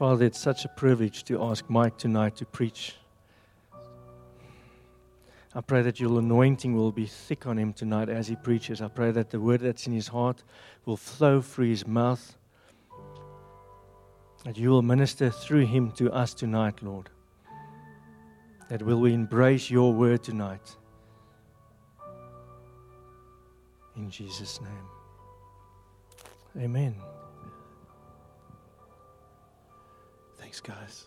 Father, it's such a privilege to ask Mike tonight to preach. I pray that your anointing will be thick on him tonight as he preaches. I pray that the word that's in his heart will flow through his mouth. That you will minister through him to us tonight, Lord. That will we embrace your word tonight. In Jesus' name. Amen. Thanks, guys.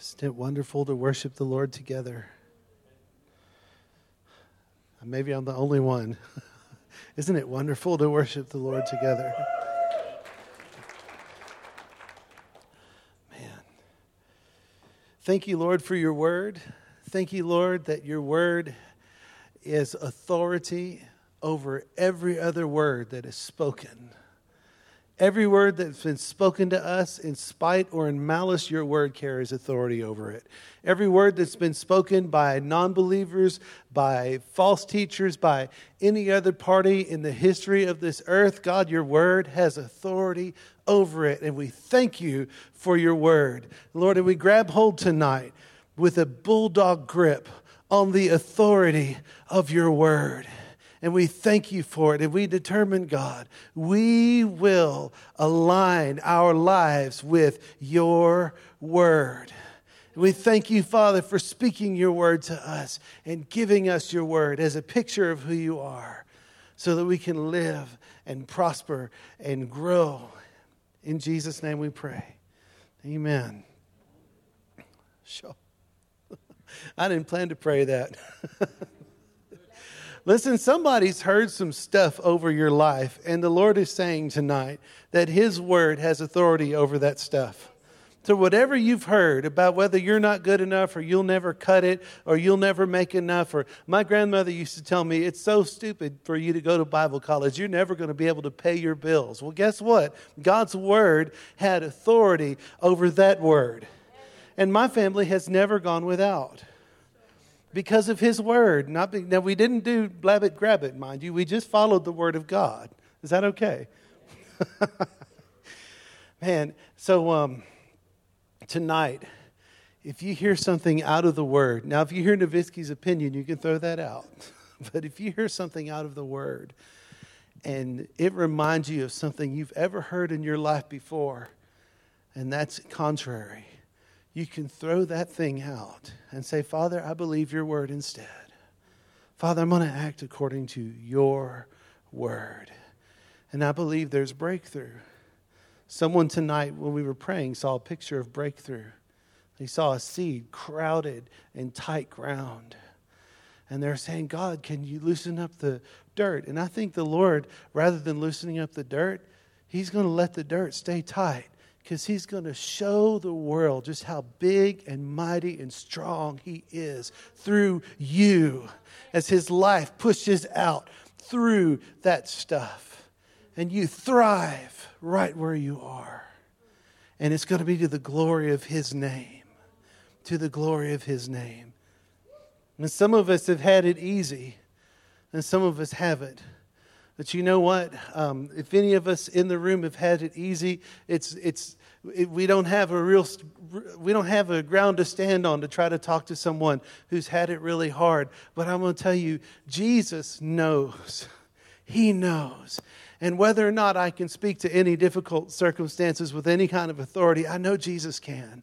Isn't it wonderful to worship the Lord together? Maybe I'm the only one. Isn't it wonderful to worship the Lord together? Man. Thank you, Lord, for your word. Thank you, Lord, that your word is authority over every other word that is spoken. Every word that's been spoken to us in spite or in malice, your word carries authority over it. Every word that's been spoken by non believers, by false teachers, by any other party in the history of this earth, God, your word has authority over it. And we thank you for your word. Lord, and we grab hold tonight with a bulldog grip on the authority of your word. And we thank you for it. And we determine, God, we will align our lives with your word. We thank you, Father, for speaking your word to us and giving us your word as a picture of who you are so that we can live and prosper and grow. In Jesus' name we pray. Amen. Sure. I didn't plan to pray that. Listen, somebody's heard some stuff over your life, and the Lord is saying tonight that His word has authority over that stuff. So, whatever you've heard about whether you're not good enough or you'll never cut it or you'll never make enough, or my grandmother used to tell me, it's so stupid for you to go to Bible college. You're never going to be able to pay your bills. Well, guess what? God's word had authority over that word. And my family has never gone without because of his word. Not be, now we didn't do blab it, grab it, mind you. We just followed the word of God. Is that okay? Man, so um, tonight, if you hear something out of the word, now if you hear Novitsky's opinion, you can throw that out. but if you hear something out of the word and it reminds you of something you've ever heard in your life before, and that's contrary, you can throw that thing out and say, Father, I believe your word instead. Father, I'm going to act according to your word. And I believe there's breakthrough. Someone tonight, when we were praying, saw a picture of breakthrough. They saw a seed crowded in tight ground. And they're saying, God, can you loosen up the dirt? And I think the Lord, rather than loosening up the dirt, He's going to let the dirt stay tight because he's going to show the world just how big and mighty and strong he is through you as his life pushes out through that stuff. And you thrive right where you are. And it's going to be to the glory of his name. To the glory of his name. And some of us have had it easy, and some of us haven't. But you know what? Um, if any of us in the room have had it easy, it's, it's, it, we don't have a real, we don't have a ground to stand on to try to talk to someone who's had it really hard. But I'm going to tell you, Jesus knows. He knows. And whether or not I can speak to any difficult circumstances with any kind of authority, I know Jesus can.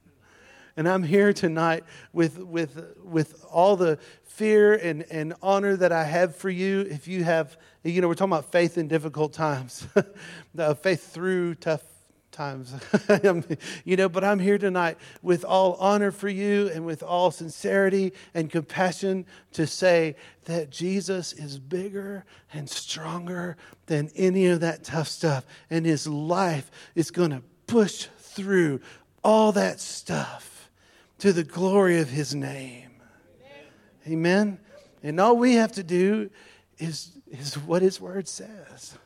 And I'm here tonight with, with, with all the fear and, and honor that I have for you. If you have, you know, we're talking about faith in difficult times, uh, faith through tough times, you know, but I'm here tonight with all honor for you and with all sincerity and compassion to say that Jesus is bigger and stronger than any of that tough stuff. And his life is going to push through all that stuff to the glory of his name. Amen. And all we have to do is, is what his word says.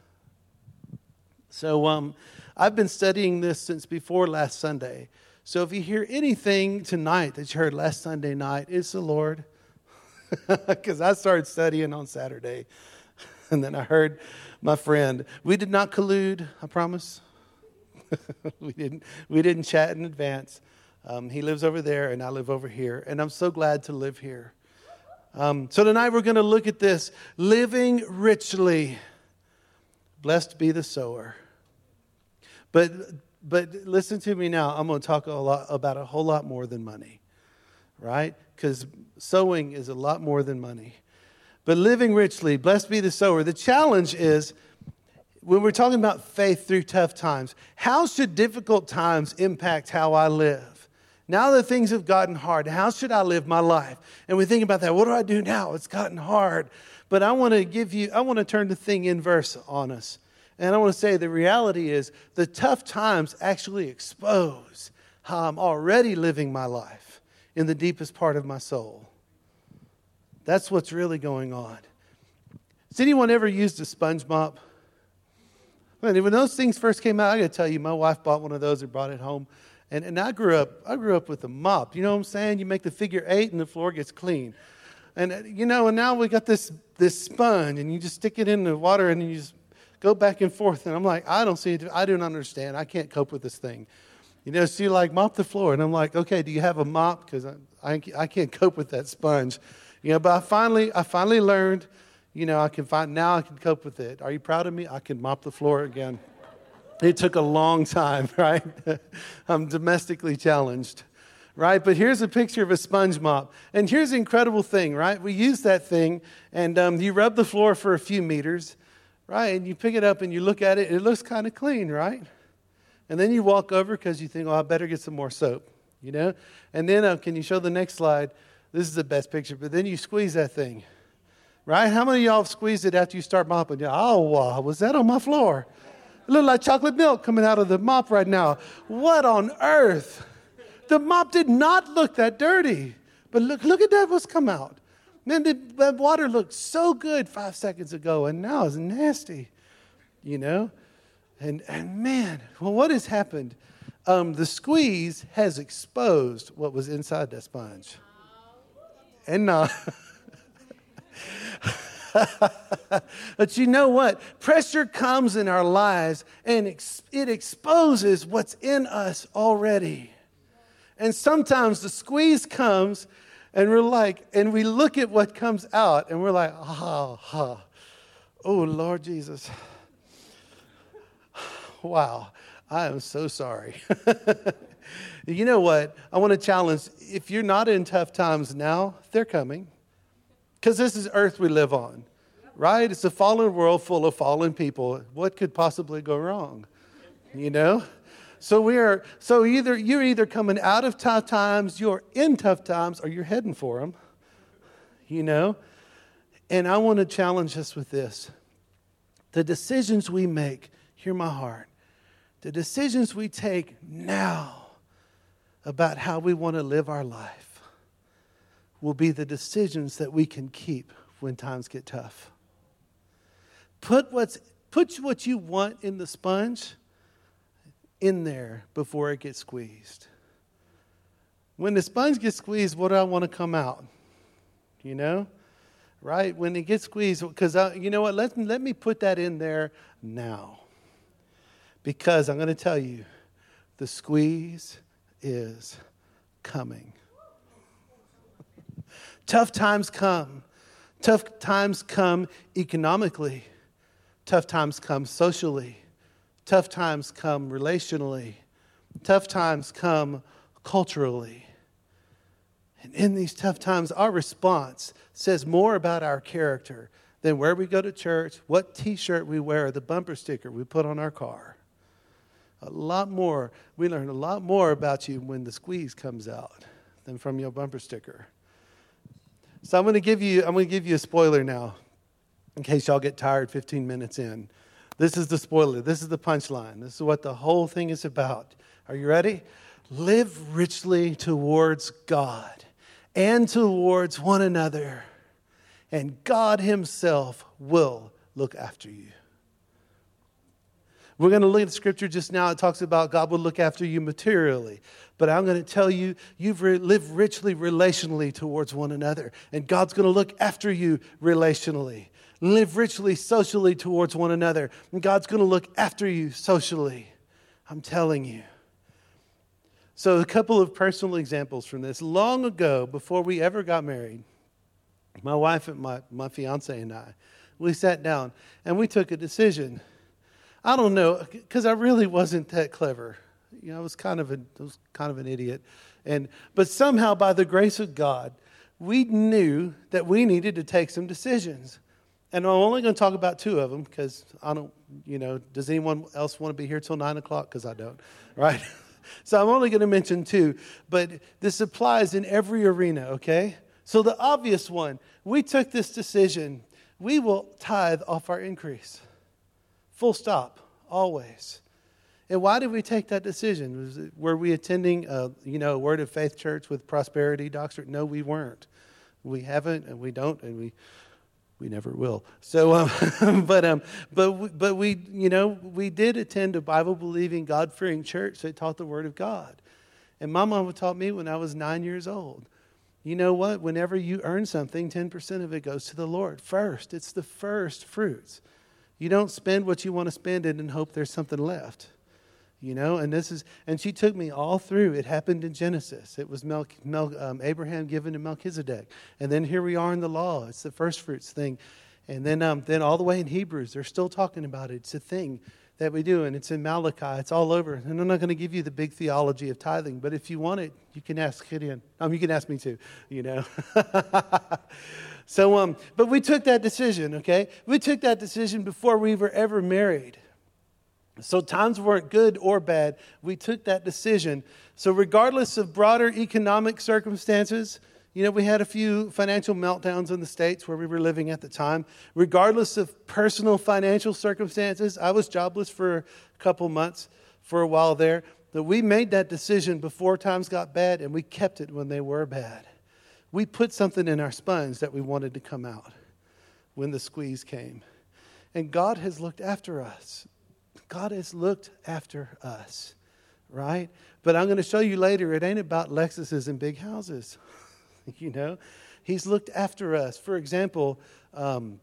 So um, I've been studying this since before last Sunday. So if you hear anything tonight that you heard last Sunday night, it's the Lord. Because I started studying on Saturday. And then I heard my friend. We did not collude, I promise. we didn't we didn't chat in advance. Um, he lives over there, and I live over here, and I'm so glad to live here. Um, so tonight we're going to look at this living richly. Blessed be the sower. But but listen to me now. I'm going to talk a lot about a whole lot more than money, right? Because sowing is a lot more than money. But living richly, blessed be the sower. The challenge is when we're talking about faith through tough times, how should difficult times impact how I live? Now that things have gotten hard, how should I live my life? And we think about that. What do I do now? It's gotten hard. But I want to give you, I want to turn the thing inverse on us. And I want to say the reality is the tough times actually expose how I'm already living my life in the deepest part of my soul. That's what's really going on. Has anyone ever used a sponge mop? when those things first came out, I got to tell you, my wife bought one of those and brought it home. And, and I grew up, I grew up with a mop. You know what I'm saying? You make the figure eight and the floor gets clean. And uh, you know, and now we got this this sponge, and you just stick it in the water and you just go back and forth. And I'm like, I don't see it. I don't understand. I can't cope with this thing. You know, so you like mop the floor, and I'm like, okay, do you have a mop? Because I, I, I can't cope with that sponge. You know, but I finally I finally learned. You know, I can find now I can cope with it. Are you proud of me? I can mop the floor again. It took a long time, right? I'm domestically challenged, right? But here's a picture of a sponge mop. And here's the incredible thing, right? We use that thing, and um, you rub the floor for a few meters, right? And you pick it up and you look at it, it looks kind of clean, right? And then you walk over because you think, oh, I better get some more soap, you know? And then, uh, can you show the next slide? This is the best picture, but then you squeeze that thing, right? How many of y'all have squeezed it after you start mopping? Oh, wow, was that on my floor? It looked like chocolate milk coming out of the mop right now. What on earth? The mop did not look that dirty. But look, look at that, what's come out. Man, the, the water looked so good five seconds ago, and now it's nasty, you know? And, and man, well, what has happened? Um, the squeeze has exposed what was inside that sponge. And now. but you know what? Pressure comes in our lives and it exposes what's in us already. And sometimes the squeeze comes and we're like, and we look at what comes out and we're like, ah, ah, oh, Lord Jesus. Wow, I am so sorry. you know what? I want to challenge if you're not in tough times now, they're coming. Because this is earth we live on, right? It's a fallen world full of fallen people. What could possibly go wrong? You know? So we are so either you're either coming out of tough times, you're in tough times, or you're heading for them. You know? And I want to challenge us with this. The decisions we make, hear my heart. The decisions we take now about how we want to live our life will be the decisions that we can keep when times get tough. Put, what's, put what you want in the sponge in there before it gets squeezed. When the sponge gets squeezed, what do I want to come out? You know? Right? When it gets squeezed, because you know what? Let, let me put that in there now. Because I'm going to tell you, the squeeze is coming. Tough times come. Tough times come economically. Tough times come socially. Tough times come relationally. Tough times come culturally. And in these tough times, our response says more about our character than where we go to church, what t shirt we wear, the bumper sticker we put on our car. A lot more, we learn a lot more about you when the squeeze comes out than from your bumper sticker. So I'm going to give you I'm going to give you a spoiler now in case y'all get tired 15 minutes in. This is the spoiler. This is the punchline. This is what the whole thing is about. Are you ready? Live richly towards God and towards one another, and God Himself will look after you. We're going to look at the scripture just now. It talks about God will look after you materially. But I'm going to tell you, you've re- lived richly relationally towards one another. And God's going to look after you relationally. Live richly socially towards one another. And God's going to look after you socially. I'm telling you. So, a couple of personal examples from this. Long ago, before we ever got married, my wife and my, my fiance and I, we sat down and we took a decision. I don't know, because I really wasn't that clever. You know, I was kind of a, I was kind of an idiot. And, but somehow, by the grace of God, we knew that we needed to take some decisions. And I'm only going to talk about two of them because I don't, you know, does anyone else want to be here till nine o'clock? Because I don't, right? so I'm only going to mention two, but this applies in every arena, okay? So the obvious one, we took this decision. We will tithe off our increase. Full stop, always. And why did we take that decision? Was it, were we attending, a, you know, Word of Faith church with prosperity doctrine? No, we weren't. We haven't, and we don't, and we we never will. So, um, but um, but but we, you know, we did attend a Bible believing, God fearing church that taught the Word of God, and my mama taught me when I was nine years old. You know what? Whenever you earn something, ten percent of it goes to the Lord first. It's the first fruits. You don't spend what you want to spend it and hope there's something left you know? And this is and she took me all through. It happened in genesis. It was Mel, Mel, um, abraham given to melchizedek. And then here we are in the law. It's the first fruits thing. And then um, then all the way in hebrews they're still talking about it. It's a thing that we do and it's in malachi. It's all over. And i'm not going to give you the big theology of tithing but if you want it you can ask gideon. Um, you can ask me too you know. So um but we took that decision okay? We took that decision before we were ever married. So times weren't good or bad. We took that decision. So, regardless of broader economic circumstances, you know, we had a few financial meltdowns in the States where we were living at the time. Regardless of personal financial circumstances, I was jobless for a couple months, for a while there. That we made that decision before times got bad and we kept it when they were bad. We put something in our sponge that we wanted to come out when the squeeze came. And God has looked after us. God has looked after us, right? But I'm going to show you later, it ain't about Lexuses and big houses. you know, He's looked after us. For example, um,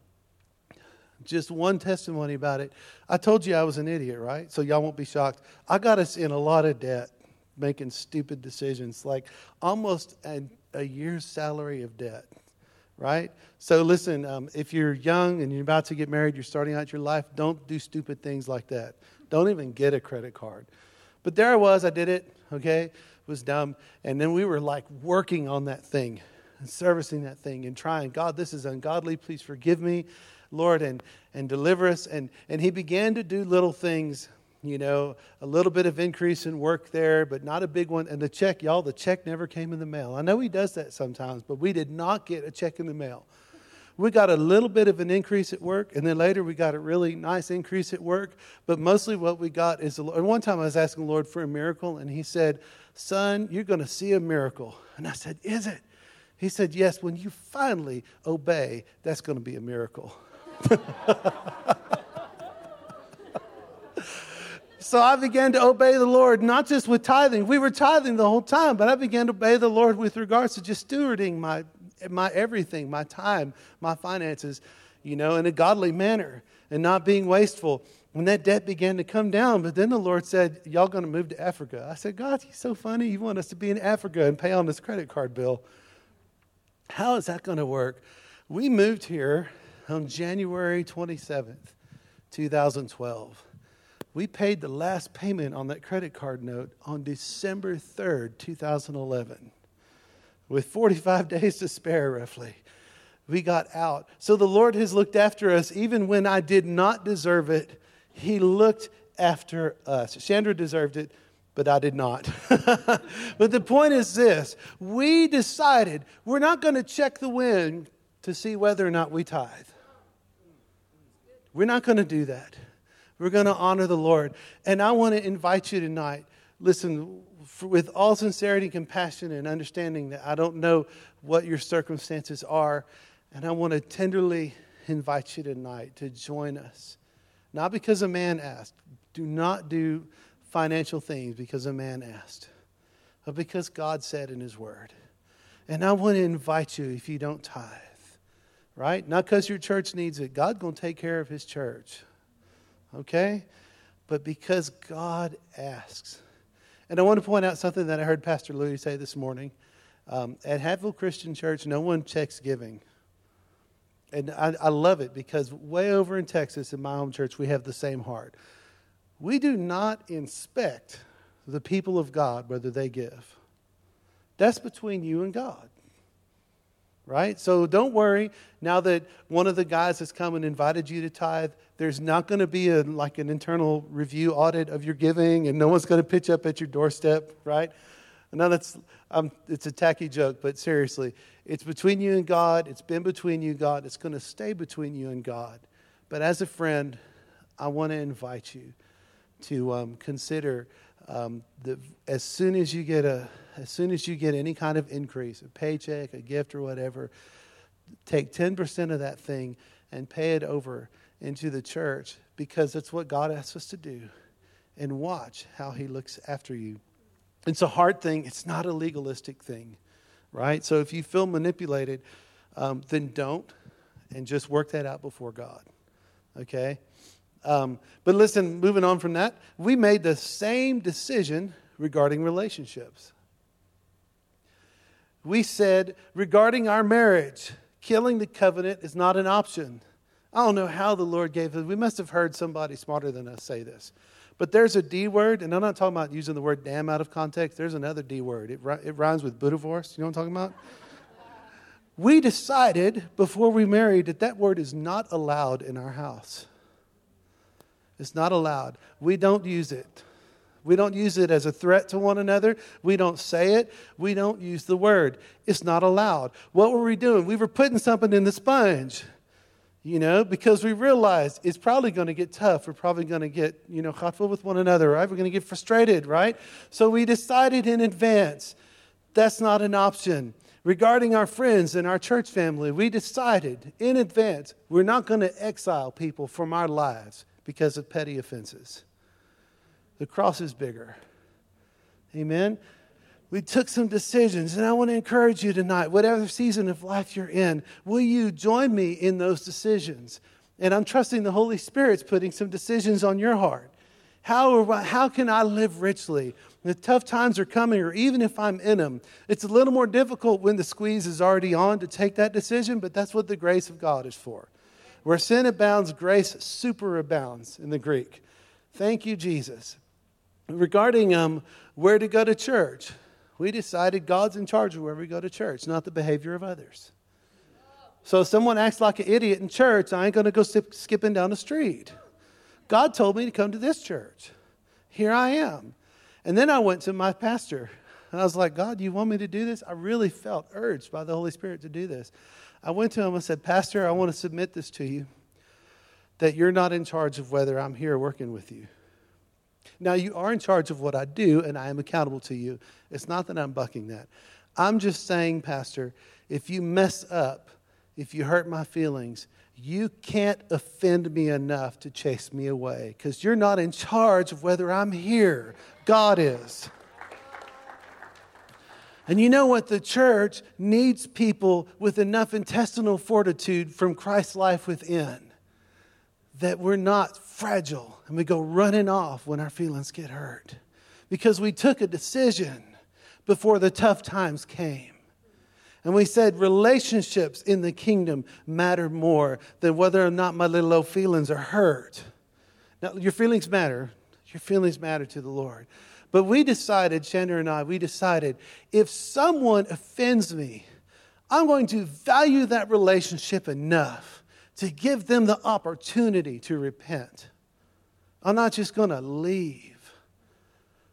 just one testimony about it. I told you I was an idiot, right? So y'all won't be shocked. I got us in a lot of debt making stupid decisions, like almost a, a year's salary of debt right? So listen, um, if you're young and you're about to get married, you're starting out your life, don't do stupid things like that. Don't even get a credit card. But there I was, I did it, okay? Was dumb. And then we were like working on that thing and servicing that thing and trying, God, this is ungodly, please forgive me, Lord, and, and deliver us. And, and he began to do little things you know, a little bit of increase in work there, but not a big one. And the check, y'all, the check never came in the mail. I know he does that sometimes, but we did not get a check in the mail. We got a little bit of an increase at work, and then later we got a really nice increase at work. But mostly what we got is, and one time I was asking the Lord for a miracle, and he said, Son, you're going to see a miracle. And I said, Is it? He said, Yes, when you finally obey, that's going to be a miracle. So I began to obey the Lord, not just with tithing. We were tithing the whole time, but I began to obey the Lord with regards to just stewarding my, my everything, my time, my finances, you know, in a godly manner and not being wasteful. And that debt began to come down, but then the Lord said, Y'all going to move to Africa. I said, God, you're so funny. You want us to be in Africa and pay on this credit card bill. How is that going to work? We moved here on January 27th, 2012. We paid the last payment on that credit card note on December 3rd, 2011, with 45 days to spare, roughly. We got out. So the Lord has looked after us even when I did not deserve it. He looked after us. Sandra deserved it, but I did not. but the point is this we decided we're not going to check the wind to see whether or not we tithe. We're not going to do that. We're going to honor the Lord. And I want to invite you tonight, listen, with all sincerity, compassion, and understanding that I don't know what your circumstances are. And I want to tenderly invite you tonight to join us. Not because a man asked. Do not do financial things because a man asked, but because God said in His Word. And I want to invite you if you don't tithe, right? Not because your church needs it. God's going to take care of His church okay? but because God asks. And I want to point out something that I heard Pastor Louis say this morning. Um, at Hatfield Christian Church, no one checks giving. And I, I love it because way over in Texas, in my home church, we have the same heart. We do not inspect the people of God whether they give. That's between you and God. Right? So don't worry. Now that one of the guys has come and invited you to tithe, there's not going to be a, like an internal review audit of your giving, and no one's going to pitch up at your doorstep, right? I know that's um, it's a tacky joke, but seriously, it's between you and God. It's been between you and God. It's going to stay between you and God. But as a friend, I want to invite you to um, consider um, as soon as you get a as soon as you get any kind of increase, a paycheck, a gift, or whatever, take ten percent of that thing and pay it over into the church because that's what God asks us to do, and watch how He looks after you. It's a hard thing. It's not a legalistic thing, right? So if you feel manipulated, um, then don't, and just work that out before God. Okay. Um, but listen, moving on from that, we made the same decision regarding relationships. We said regarding our marriage, killing the covenant is not an option. I don't know how the Lord gave it. We must have heard somebody smarter than us say this. But there's a D word, and I'm not talking about using the word damn out of context. There's another D word. It, it rhymes with divorce. You know what I'm talking about? we decided before we married that that word is not allowed in our house. It's not allowed. We don't use it. We don't use it as a threat to one another. We don't say it. We don't use the word. It's not allowed. What were we doing? We were putting something in the sponge, you know, because we realized it's probably going to get tough. We're probably going to get, you know, hotful with one another, right? We're going to get frustrated, right? So we decided in advance that's not an option. Regarding our friends and our church family, we decided in advance we're not going to exile people from our lives because of petty offenses. The cross is bigger. Amen. We took some decisions, and I want to encourage you tonight, whatever season of life you're in, will you join me in those decisions? And I'm trusting the Holy Spirit's putting some decisions on your heart. How, how can I live richly? The tough times are coming, or even if I'm in them, it's a little more difficult when the squeeze is already on to take that decision, but that's what the grace of God is for. Where sin abounds, grace superabounds in the Greek. Thank you, Jesus. Regarding um, where to go to church, we decided God's in charge of where we go to church, not the behavior of others. So if someone acts like an idiot in church, I ain't going to go skip, skipping down the street. God told me to come to this church. Here I am. And then I went to my pastor and I was like, God, you want me to do this? I really felt urged by the Holy Spirit to do this. I went to him and said, Pastor, I want to submit this to you that you're not in charge of whether I'm here working with you. Now, you are in charge of what I do, and I am accountable to you. It's not that I'm bucking that. I'm just saying, Pastor, if you mess up, if you hurt my feelings, you can't offend me enough to chase me away because you're not in charge of whether I'm here. God is. And you know what? The church needs people with enough intestinal fortitude from Christ's life within that we're not fragile and we go running off when our feelings get hurt because we took a decision before the tough times came. And we said relationships in the kingdom matter more than whether or not my little old feelings are hurt. Now, your feelings matter. Your feelings matter to the Lord. But we decided, Chandra and I, we decided if someone offends me, I'm going to value that relationship enough to give them the opportunity to repent. I'm not just going to leave.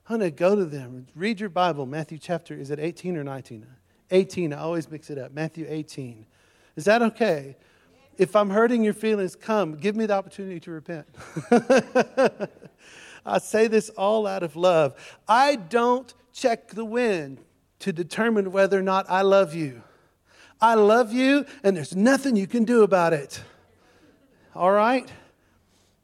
I'm going to go to them. Read your Bible. Matthew chapter, is it 18 or 19? 18. I always mix it up. Matthew 18. Is that okay? If I'm hurting your feelings, come. Give me the opportunity to repent. I say this all out of love. I don't check the wind to determine whether or not I love you. I love you, and there's nothing you can do about it. All right?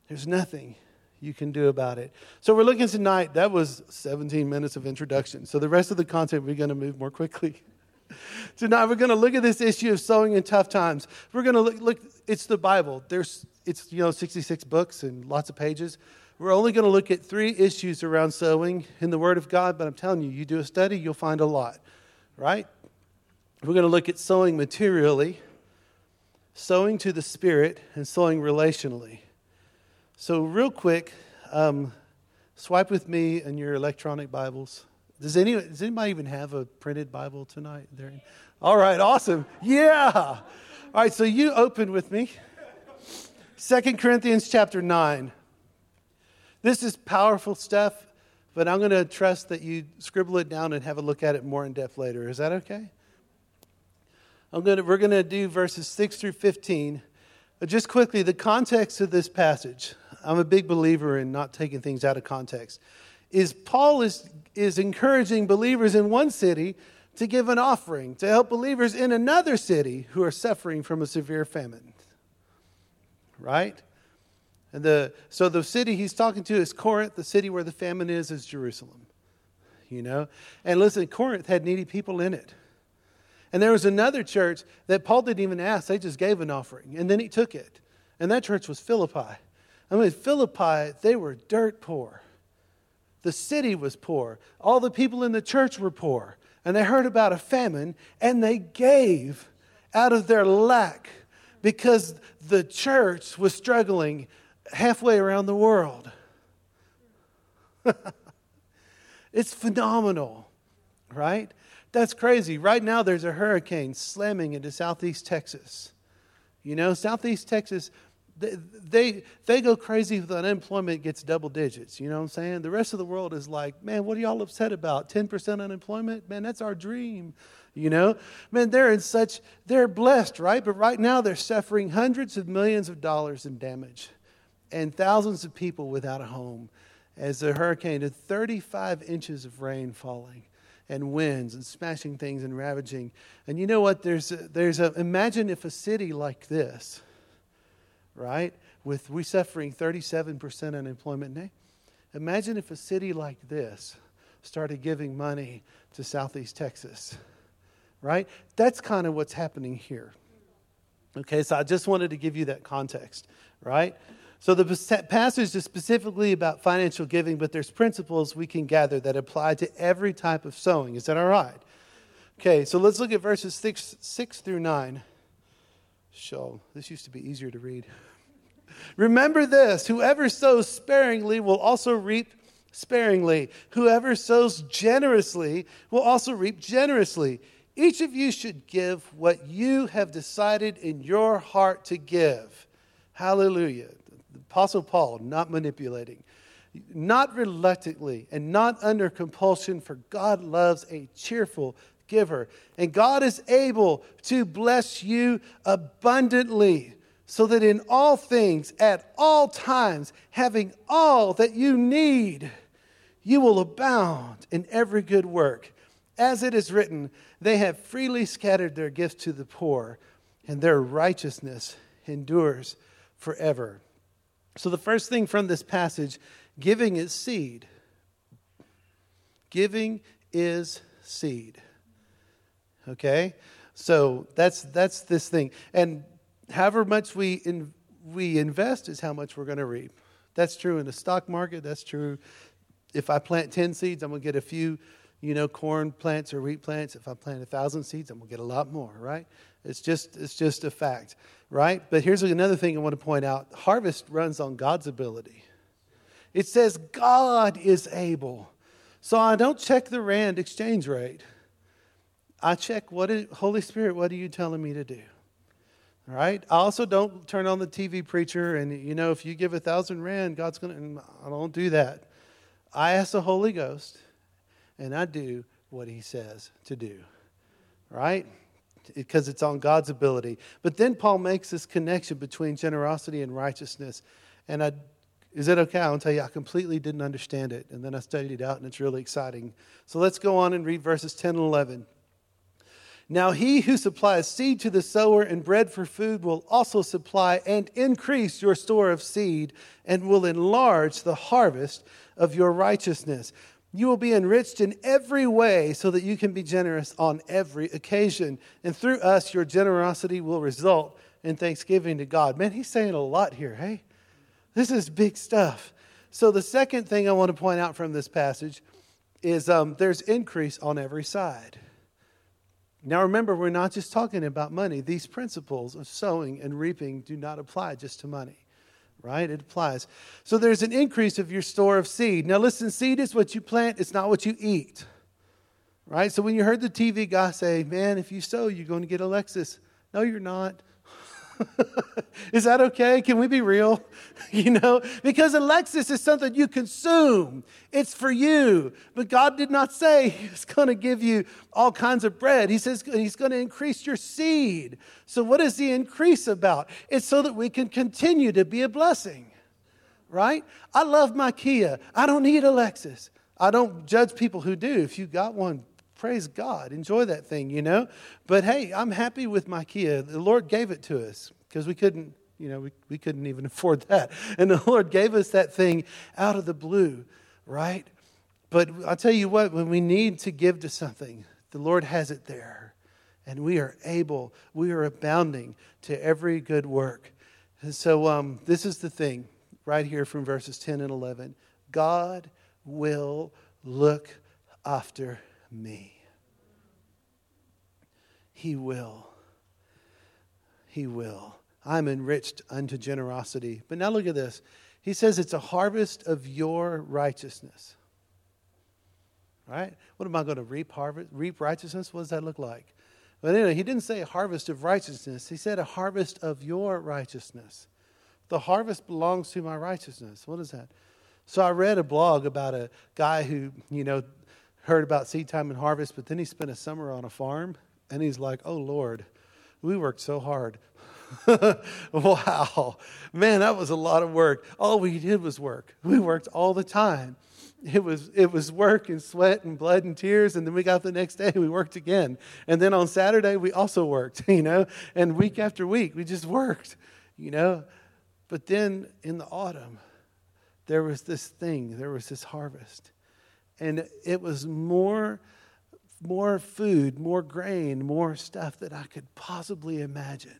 There's nothing you can do about it. So we're looking tonight. That was 17 minutes of introduction. So the rest of the content, we're going to move more quickly. tonight, we're going to look at this issue of sowing in tough times. We're going to look, look it's the Bible. There's, it's, you know, 66 books and lots of pages. We're only going to look at three issues around sowing in the Word of God, but I'm telling you, you do a study, you'll find a lot, right? We're going to look at sowing materially, sowing to the Spirit, and sowing relationally. So, real quick, um, swipe with me in your electronic Bibles. Does, any, does anybody even have a printed Bible tonight? There? All right, awesome. Yeah. All right, so you open with me. Second Corinthians chapter 9. This is powerful stuff, but I'm going to trust that you scribble it down and have a look at it more in depth later. Is that okay? I'm to, we're going to do verses 6 through 15. But just quickly, the context of this passage. I'm a big believer in not taking things out of context. Is Paul is, is encouraging believers in one city to give an offering to help believers in another city who are suffering from a severe famine. Right? And the, so the city he's talking to is Corinth. The city where the famine is is Jerusalem. You know? And listen, Corinth had needy people in it. And there was another church that Paul didn't even ask, they just gave an offering. And then he took it. And that church was Philippi. I mean, Philippi, they were dirt poor. The city was poor. All the people in the church were poor. And they heard about a famine and they gave out of their lack because the church was struggling halfway around the world. it's phenomenal, right? That's crazy. Right now, there's a hurricane slamming into southeast Texas. You know, southeast Texas, they, they, they go crazy if unemployment gets double digits. You know what I'm saying? The rest of the world is like, man, what are y'all upset about? 10% unemployment? Man, that's our dream. You know? Man, they're in such, they're blessed, right? But right now, they're suffering hundreds of millions of dollars in damage and thousands of people without a home as the hurricane had 35 inches of rain falling and winds and smashing things and ravaging. And you know what? There's a, there's a, imagine if a city like this, right, with we suffering 37% unemployment now. Imagine if a city like this started giving money to Southeast Texas, right? That's kind of what's happening here. Okay, so I just wanted to give you that context, right? So the passage is specifically about financial giving, but there's principles we can gather that apply to every type of sowing. Is that all right? Okay, so let's look at verses 6, six through 9. So this used to be easier to read. Remember this whoever sows sparingly will also reap sparingly. Whoever sows generously will also reap generously. Each of you should give what you have decided in your heart to give. Hallelujah. Apostle Paul, not manipulating, not reluctantly, and not under compulsion, for God loves a cheerful giver. And God is able to bless you abundantly, so that in all things, at all times, having all that you need, you will abound in every good work. As it is written, they have freely scattered their gifts to the poor, and their righteousness endures forever. So, the first thing from this passage giving is seed. Giving is seed. Okay? So, that's, that's this thing. And however much we, in, we invest is how much we're going to reap. That's true in the stock market. That's true. If I plant 10 seeds, I'm going to get a few, you know, corn plants or wheat plants. If I plant a thousand seeds, I'm going to get a lot more, right? It's just, it's just a fact right? But here's another thing I want to point out harvest runs on God's ability. It says God is able. So I don't check the Rand exchange rate. I check what is, Holy Spirit, what are you telling me to do? Right? I also don't turn on the TV preacher and, you know, if you give a thousand Rand, God's going to, I don't do that. I ask the Holy Ghost and I do what he says to do. Right? Because it's on God's ability. But then Paul makes this connection between generosity and righteousness. And I, is it okay? I'll tell you, I completely didn't understand it. And then I studied it out, and it's really exciting. So let's go on and read verses 10 and 11. Now, he who supplies seed to the sower and bread for food will also supply and increase your store of seed and will enlarge the harvest of your righteousness. You will be enriched in every way so that you can be generous on every occasion. And through us, your generosity will result in thanksgiving to God. Man, he's saying a lot here, hey? This is big stuff. So, the second thing I want to point out from this passage is um, there's increase on every side. Now, remember, we're not just talking about money. These principles of sowing and reaping do not apply just to money, right? It applies. So, there's an increase of your store of seed. Now, listen, seed is what you plant, it's not what you eat, right? So, when you heard the TV guy say, man, if you sow, you're going to get a Lexus. No, you're not. is that okay? Can we be real? you know, because a Lexus is something you consume. It's for you. But God did not say He's going to give you all kinds of bread. He says He's going to increase your seed. So, what is the increase about? It's so that we can continue to be a blessing, right? I love my Kia. I don't need a Lexus. I don't judge people who do. If you got one, praise God. Enjoy that thing, you know? But hey, I'm happy with my Kia. The Lord gave it to us because we couldn't, you know, we, we couldn't even afford that. And the Lord gave us that thing out of the blue, right? But I'll tell you what, when we need to give to something, the Lord has it there. And we are able, we are abounding to every good work. And so um, this is the thing right here from verses 10 and 11 God will look after me. He will. He will. I'm enriched unto generosity. But now look at this. He says it's a harvest of your righteousness. Right? What am I going to reap harvest reap righteousness? What does that look like? But anyway, he didn't say a harvest of righteousness. He said a harvest of your righteousness. The harvest belongs to my righteousness. What is that? So I read a blog about a guy who, you know, heard about seed time and harvest, but then he spent a summer on a farm and he's like, oh Lord, we worked so hard. wow. Man, that was a lot of work. All we did was work. We worked all the time. It was, it was work and sweat and blood and tears. And then we got the next day, we worked again. And then on Saturday, we also worked, you know, and week after week, we just worked, you know. But then in the autumn, there was this thing, there was this harvest and it was more more food, more grain, more stuff that I could possibly imagine.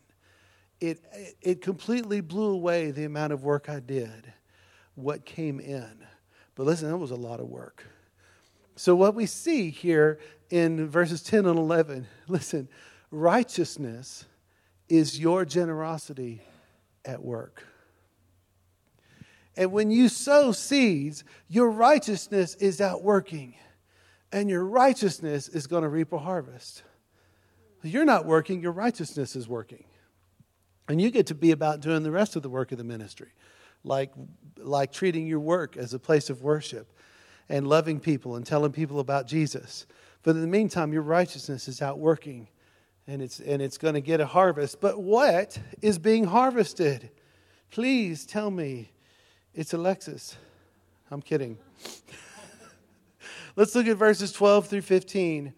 It, it completely blew away the amount of work I did, what came in. But listen, that was a lot of work. So, what we see here in verses 10 and 11, listen, righteousness is your generosity at work. And when you sow seeds, your righteousness is out working, and your righteousness is going to reap a harvest. You're not working, your righteousness is working. And you get to be about doing the rest of the work of the ministry, like, like treating your work as a place of worship and loving people and telling people about Jesus. But in the meantime, your righteousness is out working and it's, and it's going to get a harvest. But what is being harvested? Please tell me it's a Lexus. I'm kidding. Let's look at verses 12 through 15.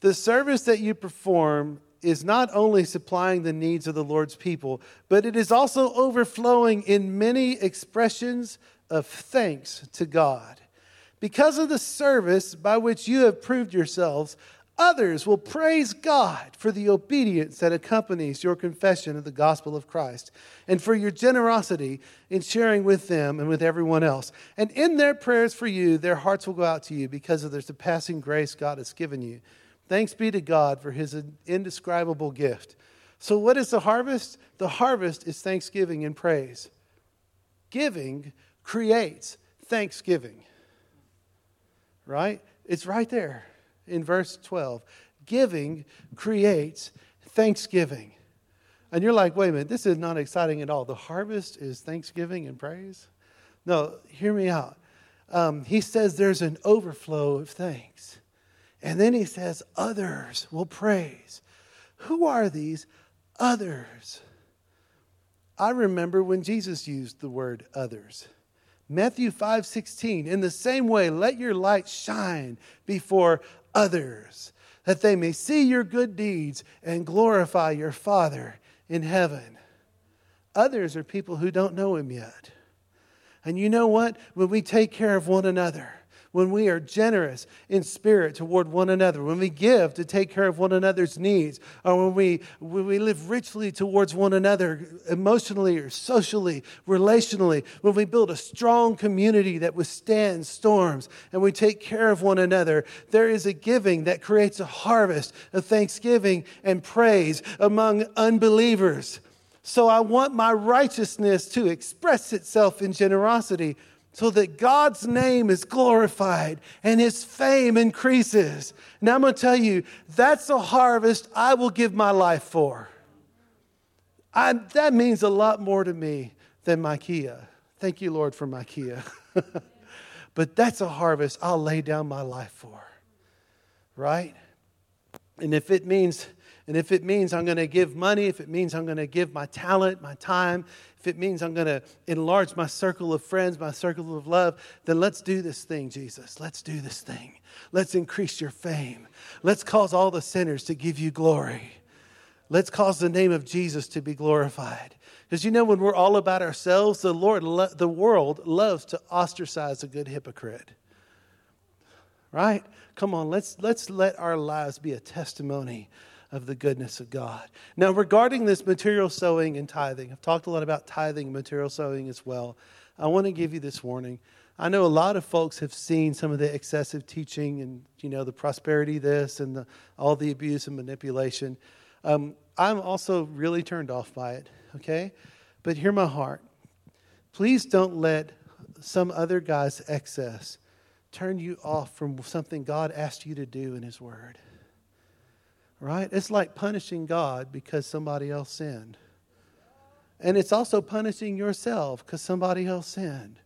The service that you perform is not only supplying the needs of the Lord's people, but it is also overflowing in many expressions of thanks to God. Because of the service by which you have proved yourselves, Others will praise God for the obedience that accompanies your confession of the gospel of Christ and for your generosity in sharing with them and with everyone else. And in their prayers for you, their hearts will go out to you because of the surpassing grace God has given you. Thanks be to God for his indescribable gift. So, what is the harvest? The harvest is thanksgiving and praise. Giving creates thanksgiving, right? It's right there in verse 12. Giving creates thanksgiving. And you're like, wait a minute, this is not exciting at all. The harvest is thanksgiving and praise? No, hear me out. Um, he says there's an overflow of thanks. And then he says, others will praise. Who are these others? I remember when Jesus used the word others. Matthew 5:16 in the same way, let your light shine before others, that they may see your good deeds and glorify your Father in heaven. Others are people who don't know Him yet. And you know what? When we take care of one another, when we are generous in spirit toward one another, when we give to take care of one another's needs, or when we, when we live richly towards one another emotionally or socially, relationally, when we build a strong community that withstands storms and we take care of one another, there is a giving that creates a harvest of thanksgiving and praise among unbelievers. So I want my righteousness to express itself in generosity so that God's name is glorified and his fame increases. Now I'm going to tell you, that's a harvest I will give my life for. I, that means a lot more to me than my Kia. Thank you, Lord, for my Kia. but that's a harvest I'll lay down my life for. Right? And if it means and if it means I'm going to give money, if it means I'm going to give my talent, my time, if it means I'm going to enlarge my circle of friends, my circle of love, then let's do this thing, Jesus. Let's do this thing. Let's increase your fame. Let's cause all the sinners to give you glory. Let's cause the name of Jesus to be glorified. Because you know, when we're all about ourselves, the Lord, the world loves to ostracize a good hypocrite. Right? Come on, let's, let's let our lives be a testimony of the goodness of God. Now, regarding this material sowing and tithing, I've talked a lot about tithing and material sowing as well. I want to give you this warning. I know a lot of folks have seen some of the excessive teaching and, you know, the prosperity this and the, all the abuse and manipulation. Um, I'm also really turned off by it, okay? But hear my heart. Please don't let some other guy's excess turn you off from something God asked you to do in His Word right? It's like punishing God because somebody else sinned. And it's also punishing yourself because somebody else sinned,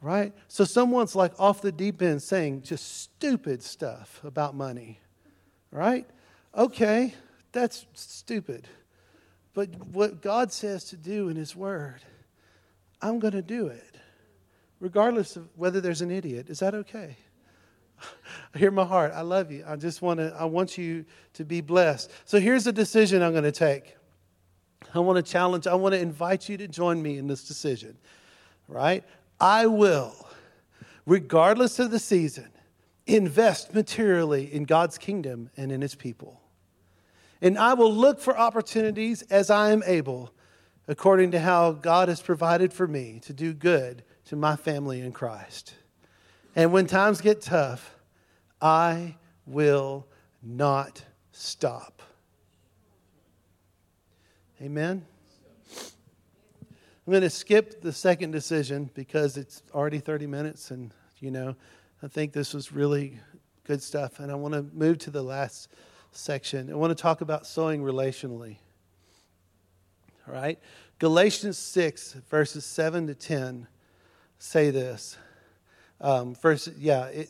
right? So someone's like off the deep end saying just stupid stuff about money, right? Okay, that's stupid. But what God says to do in His Word, I'm going to do it, regardless of whether there's an idiot. Is that okay? hear my heart. I love you. I just want to, I want you to be blessed. So here's a decision I'm going to take. I want to challenge, I want to invite you to join me in this decision, right? I will, regardless of the season, invest materially in God's kingdom and in his people. And I will look for opportunities as I am able, according to how God has provided for me to do good to my family in Christ. And when times get tough, I will not stop. Amen. I'm going to skip the second decision because it's already 30 minutes, and you know, I think this was really good stuff. And I want to move to the last section. I want to talk about sowing relationally. All right? Galatians 6, verses 7 to 10 say this. Um, first, yeah, it,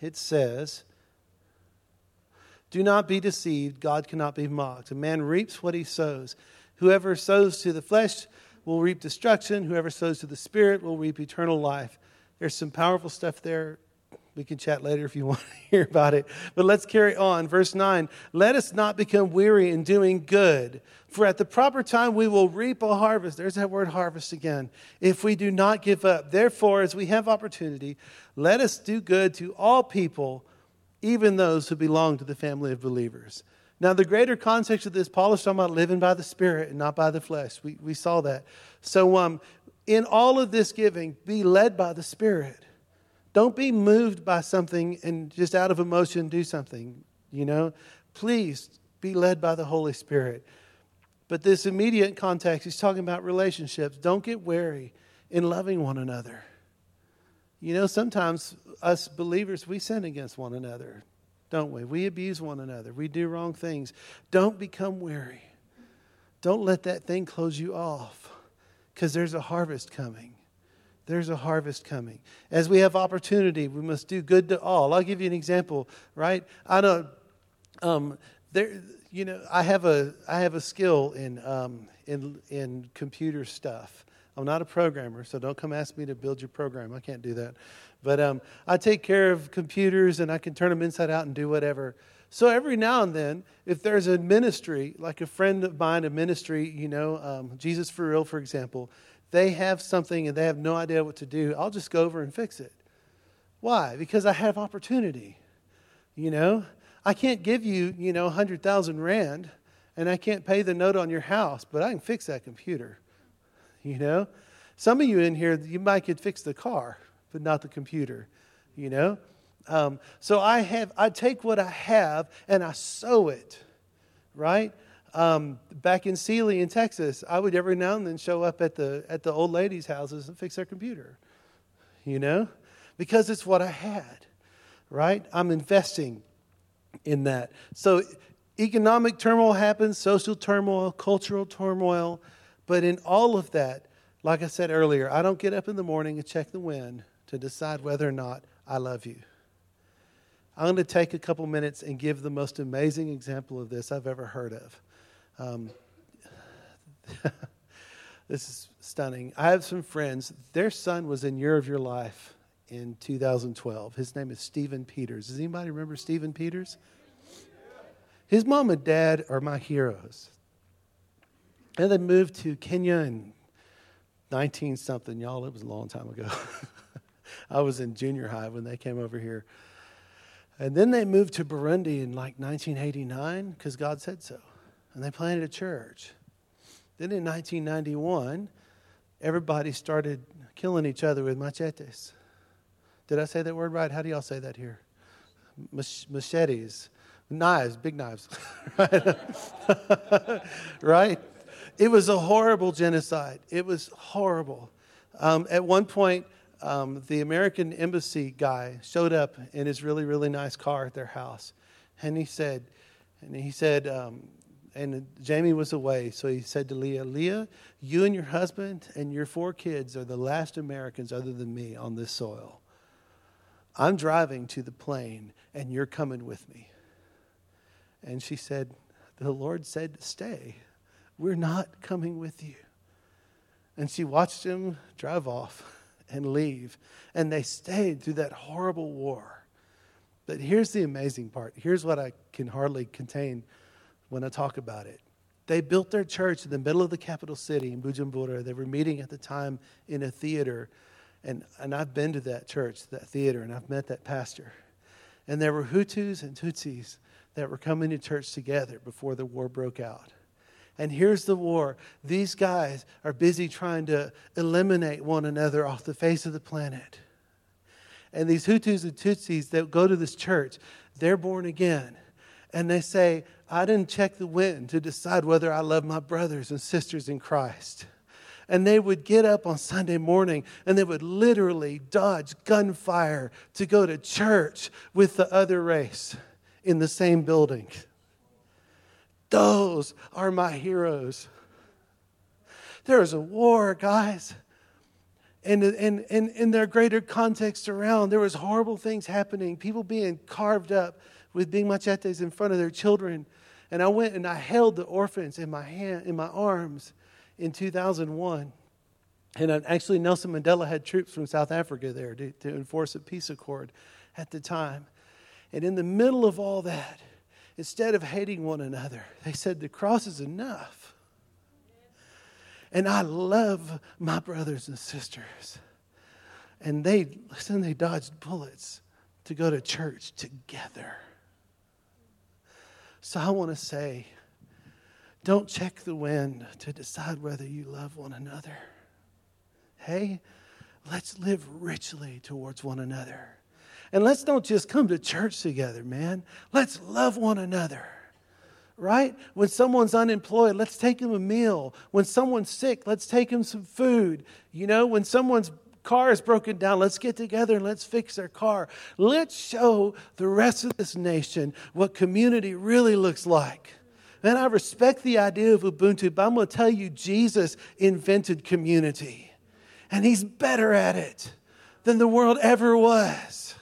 it says, Do not be deceived. God cannot be mocked. A man reaps what he sows. Whoever sows to the flesh will reap destruction. Whoever sows to the Spirit will reap eternal life. There's some powerful stuff there. We can chat later if you want to hear about it. But let's carry on. Verse 9 Let us not become weary in doing good, for at the proper time we will reap a harvest. There's that word harvest again. If we do not give up. Therefore, as we have opportunity, let us do good to all people, even those who belong to the family of believers. Now, the greater context of this, Paul is talking about living by the Spirit and not by the flesh. We, we saw that. So, um, in all of this giving, be led by the Spirit. Don't be moved by something and just out of emotion do something, you know? Please be led by the Holy Spirit. But this immediate context, he's talking about relationships. Don't get weary in loving one another. You know, sometimes us believers, we sin against one another, don't we? We abuse one another. We do wrong things. Don't become weary. Don't let that thing close you off because there's a harvest coming. There's a harvest coming. As we have opportunity, we must do good to all. I'll give you an example, right? I don't, um, there, you know, I have a, I have a skill in, um, in, in computer stuff. I'm not a programmer, so don't come ask me to build your program. I can't do that. But um, I take care of computers and I can turn them inside out and do whatever. So every now and then, if there's a ministry, like a friend of mine, a ministry, you know, um, Jesus for Real, for example, they have something and they have no idea what to do, I'll just go over and fix it. Why? Because I have opportunity. You know, I can't give you, you know, 100,000 Rand and I can't pay the note on your house, but I can fix that computer. You know? Some of you in here, you might could fix the car, but not the computer. You know? Um, so I have, I take what I have and I sow it, right? Um, back in Sealy in Texas, I would every now and then show up at the at the old ladies' houses and fix their computer. You know, because it's what I had, right? I'm investing in that. So economic turmoil happens, social turmoil, cultural turmoil, but in all of that, like I said earlier, I don't get up in the morning and check the wind to decide whether or not I love you. I'm going to take a couple minutes and give the most amazing example of this I've ever heard of. Um, this is stunning. I have some friends, their son was in Year of Your Life in 2012. His name is Stephen Peters. Does anybody remember Stephen Peters? His mom and dad are my heroes. And they moved to Kenya in 19 something. Y'all, it was a long time ago. I was in junior high when they came over here. And then they moved to Burundi in like 1989 because God said so and they planted a church. Then in 1991, everybody started killing each other with machetes. Did I say that word right? How do y'all say that here? Machetes, knives, big knives. right? It was a horrible genocide. It was horrible. Um, at one point, um, the American embassy guy showed up in his really, really nice car at their house, and he said, and he said, um, and Jamie was away. So he said to Leah, Leah, you and your husband and your four kids are the last Americans other than me on this soil. I'm driving to the plane and you're coming with me. And she said, The Lord said stay. We're not coming with you. And she watched him drive off and leave. And they stayed through that horrible war. But here's the amazing part. Here's what I can hardly contain when I talk about it. They built their church in the middle of the capital city in Bujumbura. They were meeting at the time in a theater. And, and I've been to that church, that theater, and I've met that pastor. And there were Hutus and Tutsis that were coming to church together before the war broke out. And here's the war. These guys are busy trying to eliminate one another off the face of the planet. And these Hutus and Tutsis that go to this church, they're born again. And they say, I didn't check the wind to decide whether I love my brothers and sisters in Christ. And they would get up on Sunday morning and they would literally dodge gunfire to go to church with the other race in the same building. Those are my heroes. There is a war, guys. And in, their greater context around, there was horrible things happening, people being carved up with big machetes in front of their children and I went and I held the orphans in my hand, in my arms in 2001. And actually, Nelson Mandela had troops from South Africa there to, to enforce a peace accord at the time. And in the middle of all that, instead of hating one another, they said, The cross is enough. And I love my brothers and sisters. And they, listen, they dodged bullets to go to church together. So I want to say, don't check the wind to decide whether you love one another. Hey, let's live richly towards one another. And let's don't just come to church together, man. Let's love one another. Right? When someone's unemployed, let's take them a meal. When someone's sick, let's take them some food. You know, when someone's car is broken down. Let's get together and let's fix their car. Let's show the rest of this nation what community really looks like. And I respect the idea of Ubuntu, but I'm going to tell you, Jesus invented community. And he's better at it than the world ever was.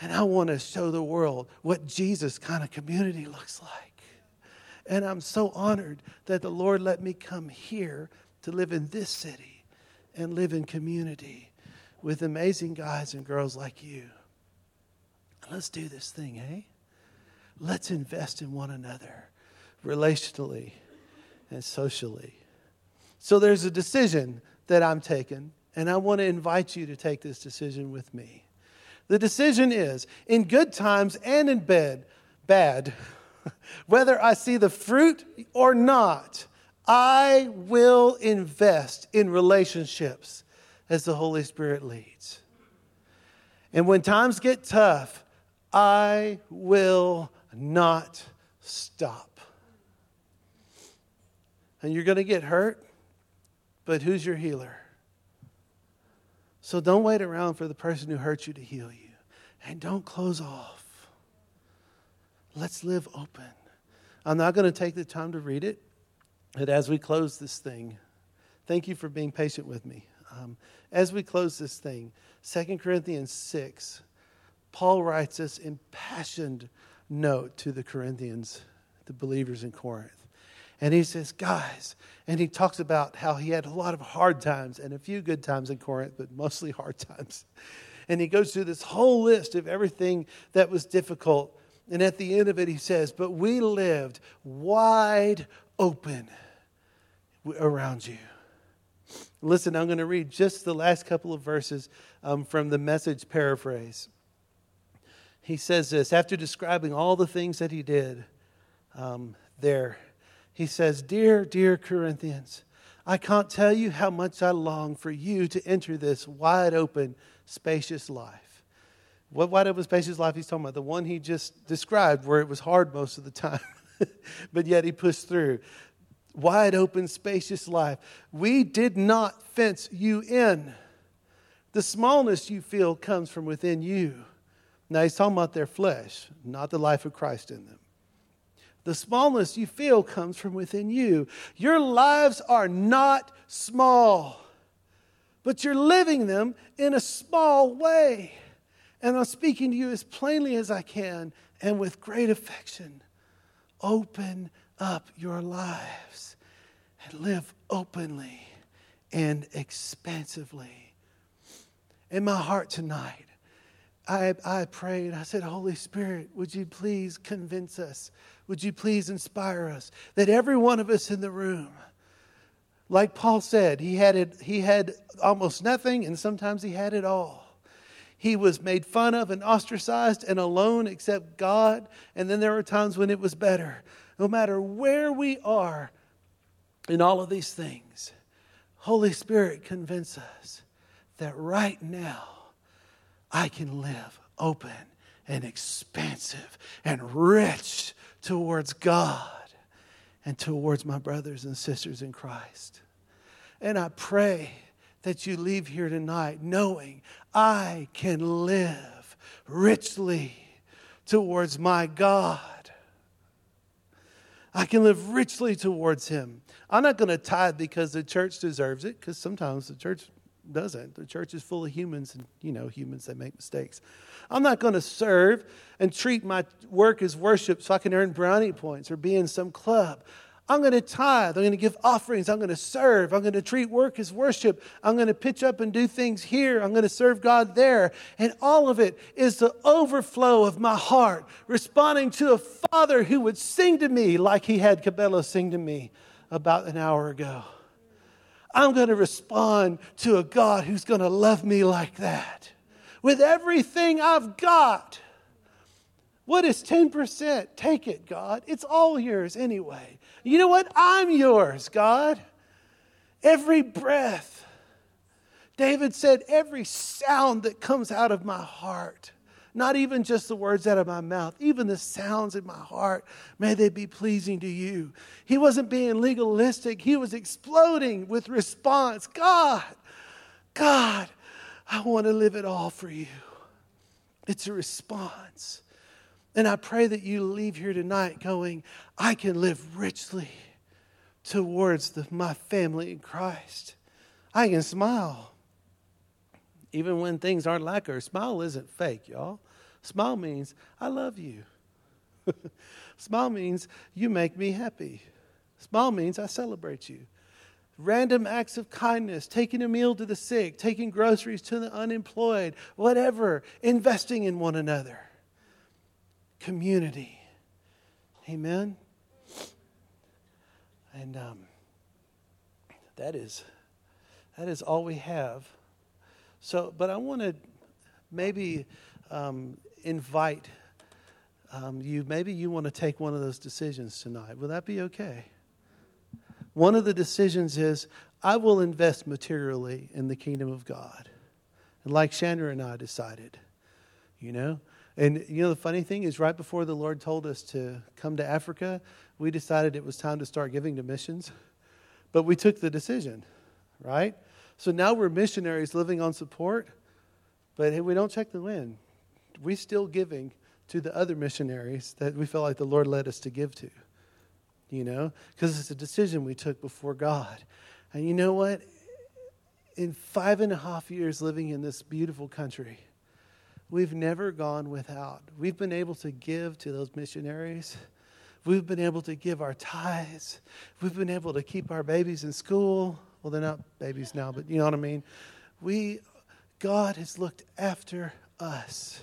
And I want to show the world what Jesus kind of community looks like. And I'm so honored that the Lord let me come here to live in this city and live in community with amazing guys and girls like you. Let's do this thing, eh? Let's invest in one another relationally and socially. So there's a decision that I'm taking, and I want to invite you to take this decision with me. The decision is in good times and in bed, bad, whether I see the fruit or not, I will invest in relationships as the Holy Spirit leads. And when times get tough, I will not stop. And you're going to get hurt, but who's your healer? So don't wait around for the person who hurt you to heal you. And don't close off. Let's live open. I'm not going to take the time to read it, but as we close this thing, thank you for being patient with me. Um, as we close this thing, 2 Corinthians 6, Paul writes this impassioned note to the Corinthians, the believers in Corinth. And he says, guys, and he talks about how he had a lot of hard times and a few good times in Corinth, but mostly hard times. And he goes through this whole list of everything that was difficult. And at the end of it, he says, But we lived wide open around you. Listen, I'm going to read just the last couple of verses um, from the message paraphrase. He says this after describing all the things that he did um, there. He says, Dear, dear Corinthians, I can't tell you how much I long for you to enter this wide open, spacious life. What wide open, spacious life he's talking about? The one he just described, where it was hard most of the time, but yet he pushed through wide open, spacious life. We did not fence you in. The smallness you feel comes from within you. Now, he's talking about their flesh, not the life of Christ in them. The smallness you feel comes from within you. Your lives are not small, but you're living them in a small way. And I'm speaking to you as plainly as I can and with great affection. Open up your lives and live openly and expansively. In my heart tonight, I, I prayed, I said, Holy Spirit, would you please convince us? Would you please inspire us that every one of us in the room, like Paul said, he had, it, he had almost nothing and sometimes he had it all. He was made fun of and ostracized and alone except God. And then there were times when it was better. No matter where we are in all of these things, Holy Spirit, convince us that right now I can live open and expansive and rich towards God and towards my brothers and sisters in Christ. And I pray that you leave here tonight knowing I can live richly towards my God. I can live richly towards Him. I'm not going to tithe because the church deserves it, because sometimes the church doesn't. The church is full of humans and, you know, humans that make mistakes. I'm not going to serve and treat my work as worship so I can earn brownie points or be in some club. I'm going to tithe. I'm going to give offerings. I'm going to serve. I'm going to treat work as worship. I'm going to pitch up and do things here. I'm going to serve God there. And all of it is the overflow of my heart, responding to a father who would sing to me like he had Cabela sing to me about an hour ago. I'm going to respond to a God who's going to love me like that with everything I've got. What is 10%? Take it, God. It's all yours anyway. You know what? I'm yours, God. Every breath. David said, every sound that comes out of my heart not even just the words out of my mouth, even the sounds in my heart, may they be pleasing to you. He wasn't being legalistic, he was exploding with response God, God, I want to live it all for you. It's a response. And I pray that you leave here tonight going, I can live richly towards the, my family in Christ. I can smile even when things aren't like her. Smile isn't fake, y'all. Smile means, I love you. Smile means, you make me happy. Smile means, I celebrate you. Random acts of kindness, taking a meal to the sick, taking groceries to the unemployed, whatever, investing in one another. Community. Amen. And um, that is that is all we have. So, but I want to maybe um, invite um, you. Maybe you want to take one of those decisions tonight. Will that be okay? One of the decisions is I will invest materially in the kingdom of God. And like Chandra and I decided, you know, and you know, the funny thing is, right before the Lord told us to come to Africa, we decided it was time to start giving to missions. But we took the decision, right? So now we're missionaries living on support, but hey, we don't check the wind. We're still giving to the other missionaries that we felt like the Lord led us to give to, you know, because it's a decision we took before God. And you know what? In five and a half years living in this beautiful country, we've never gone without. We've been able to give to those missionaries. We've been able to give our tithes. We've been able to keep our babies in school. Well, they're not babies now, but you know what I mean? We, God has looked after us.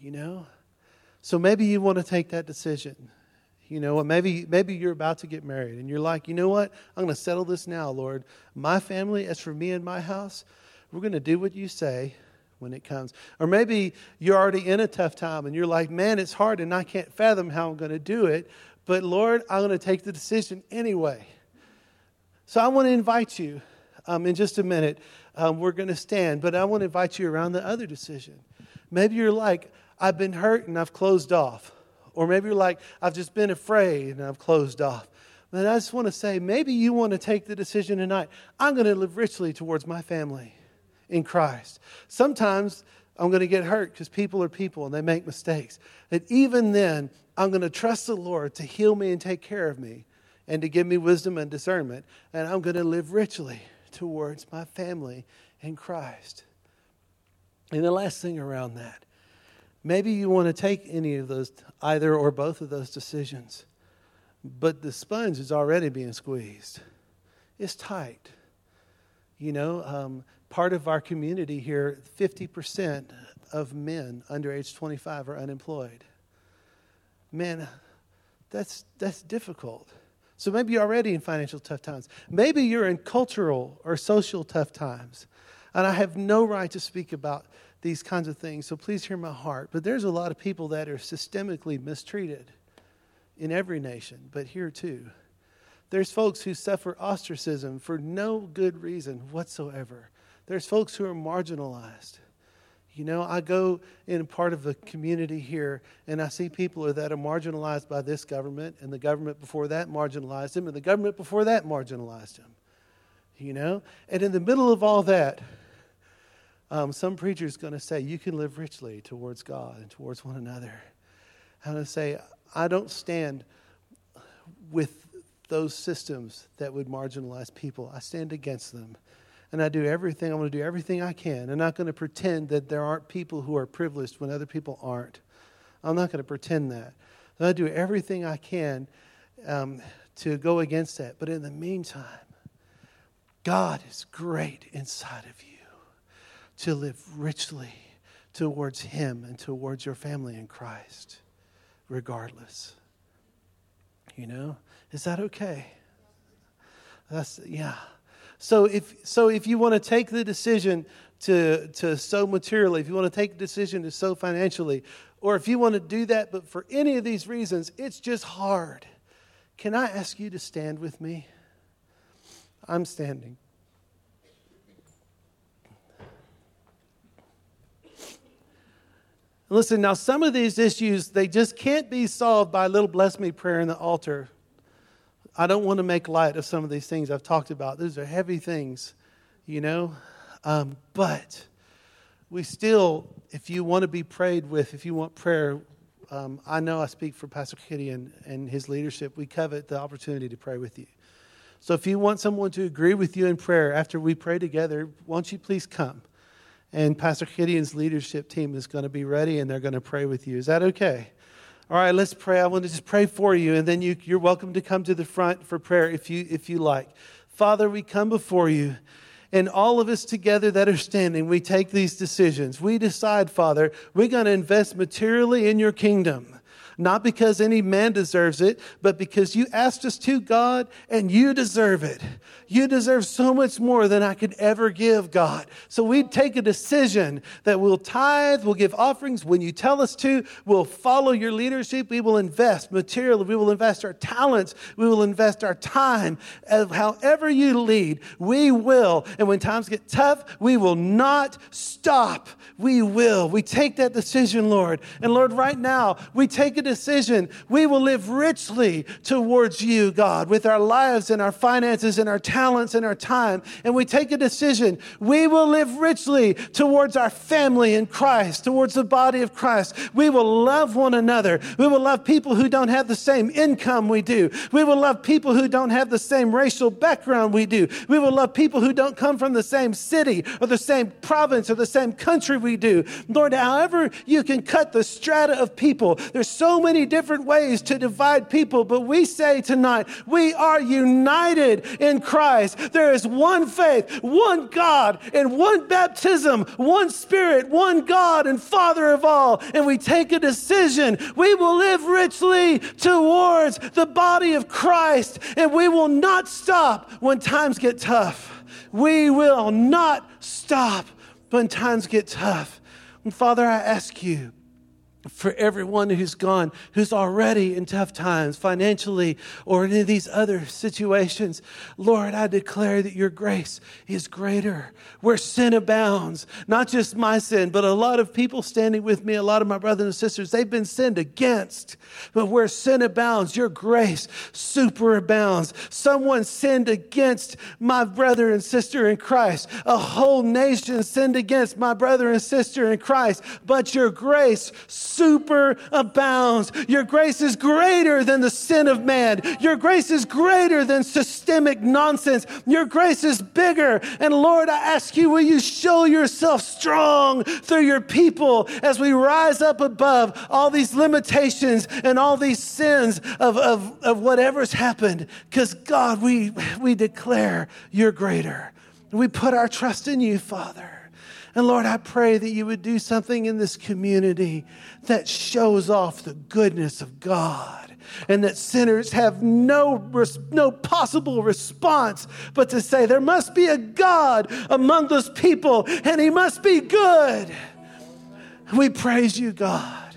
You know? So maybe you want to take that decision. You know, maybe maybe you're about to get married and you're like, you know what? I'm going to settle this now, Lord. My family, as for me and my house, we're going to do what you say when it comes. Or maybe you're already in a tough time and you're like, man, it's hard and I can't fathom how I'm going to do it. But Lord, I'm going to take the decision anyway. So I want to invite you um, in just a minute. Um, we're going to stand, but I want to invite you around the other decision. Maybe you're like, I've been hurt and I've closed off. Or maybe you're like, I've just been afraid and I've closed off. But I just want to say, maybe you want to take the decision tonight. I'm going to live richly towards my family in Christ. Sometimes I'm going to get hurt because people are people and they make mistakes. And even then, I'm going to trust the Lord to heal me and take care of me and to give me wisdom and discernment. And I'm going to live richly towards my family in Christ. And the last thing around that, maybe you want to take any of those, either or both of those decisions, but the sponge is already being squeezed. It's tight. You know, um, part of our community here, 50% of men under age 25 are unemployed. Man, that's, that's difficult. So maybe you're already in financial tough times. Maybe you're in cultural or social tough times. And I have no right to speak about these kinds of things, so please hear my heart. But there's a lot of people that are systemically mistreated in every nation, but here too. There's folks who suffer ostracism for no good reason whatsoever. There's folks who are marginalized. You know, I go in part of the community here and I see people that are marginalized by this government, and the government before that marginalized them, and the government before that marginalized them. You know? And in the middle of all that, um, some preacher is going to say, You can live richly towards God and towards one another. I'm going to say, I don't stand with those systems that would marginalize people, I stand against them and I do everything, I'm going to do everything I can. I'm not going to pretend that there aren't people who are privileged when other people aren't. I'm not going to pretend that. I do everything I can um, to go against that. But in the meantime, God is great inside of you to live richly towards Him and towards your family in Christ, regardless. You know? Is that okay? That's, yeah. So if, so if you want to take the decision to, to sow materially, if you want to take the decision to sow financially, or if you want to do that, but for any of these reasons, it's just hard, can I ask you to stand with me? I'm standing. Listen, now some of these issues, they just can't be solved by a little bless me prayer in the altar. I don't want to make light of some of these things I've talked about. These are heavy things, you know. Um, but we still, if you want to be prayed with, if you want prayer, um, I know I speak for Pastor Kitty and, and his leadership. We covet the opportunity to pray with you. So if you want someone to agree with you in prayer after we pray together, won't you please come? And Pastor Gideon's leadership team is going to be ready and they're going to pray with you. Is that okay? All right, let's pray. I want to just pray for you, and then you, you're welcome to come to the front for prayer if you, if you like. Father, we come before you, and all of us together that are standing, we take these decisions. We decide, Father, we're going to invest materially in your kingdom. Not because any man deserves it, but because you asked us to, God, and you deserve it. You deserve so much more than I could ever give, God. So we take a decision that we'll tithe, we'll give offerings when you tell us to, we'll follow your leadership, we will invest materially, we will invest our talents, we will invest our time. However you lead, we will. And when times get tough, we will not stop. We will. We take that decision, Lord. And Lord, right now, we take a decision. We will live richly towards you, God, with our lives and our finances and our talents and our time. And we take a decision. We will live richly towards our family in Christ, towards the body of Christ. We will love one another. We will love people who don't have the same income we do. We will love people who don't have the same racial background we do. We will love people who don't come from the same city or the same province or the same country we do. Lord, however you can cut the strata of people, there's so many different ways to divide people, but we say tonight, we are united in Christ. There is one faith, one God, and one baptism, one Spirit, one God and Father of all. And we take a decision. We will live richly towards the body of Christ, and we will not stop when times get tough. We will not stop when times get tough. And Father, I ask you for everyone who's gone, who's already in tough times financially or in these other situations. Lord, I declare that your grace is greater. Where sin abounds, not just my sin, but a lot of people standing with me, a lot of my brothers and sisters, they've been sinned against. But where sin abounds, your grace superabounds. Someone sinned against my brother and sister in Christ. A whole nation sinned against my brother and sister in Christ. But your grace super abounds. Your grace is greater than the sin of man. Your grace is greater than systemic nonsense. Your grace is bigger. And Lord, I ask you, will you show yourself strong through your people as we rise up above all these limitations and all these sins of, of, of whatever's happened? Because God, we, we declare you're greater. We put our trust in you, Father. And Lord, I pray that you would do something in this community that shows off the goodness of God and that sinners have no, no possible response but to say, there must be a God among those people and he must be good. We praise you, God.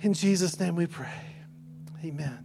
In Jesus' name we pray. Amen.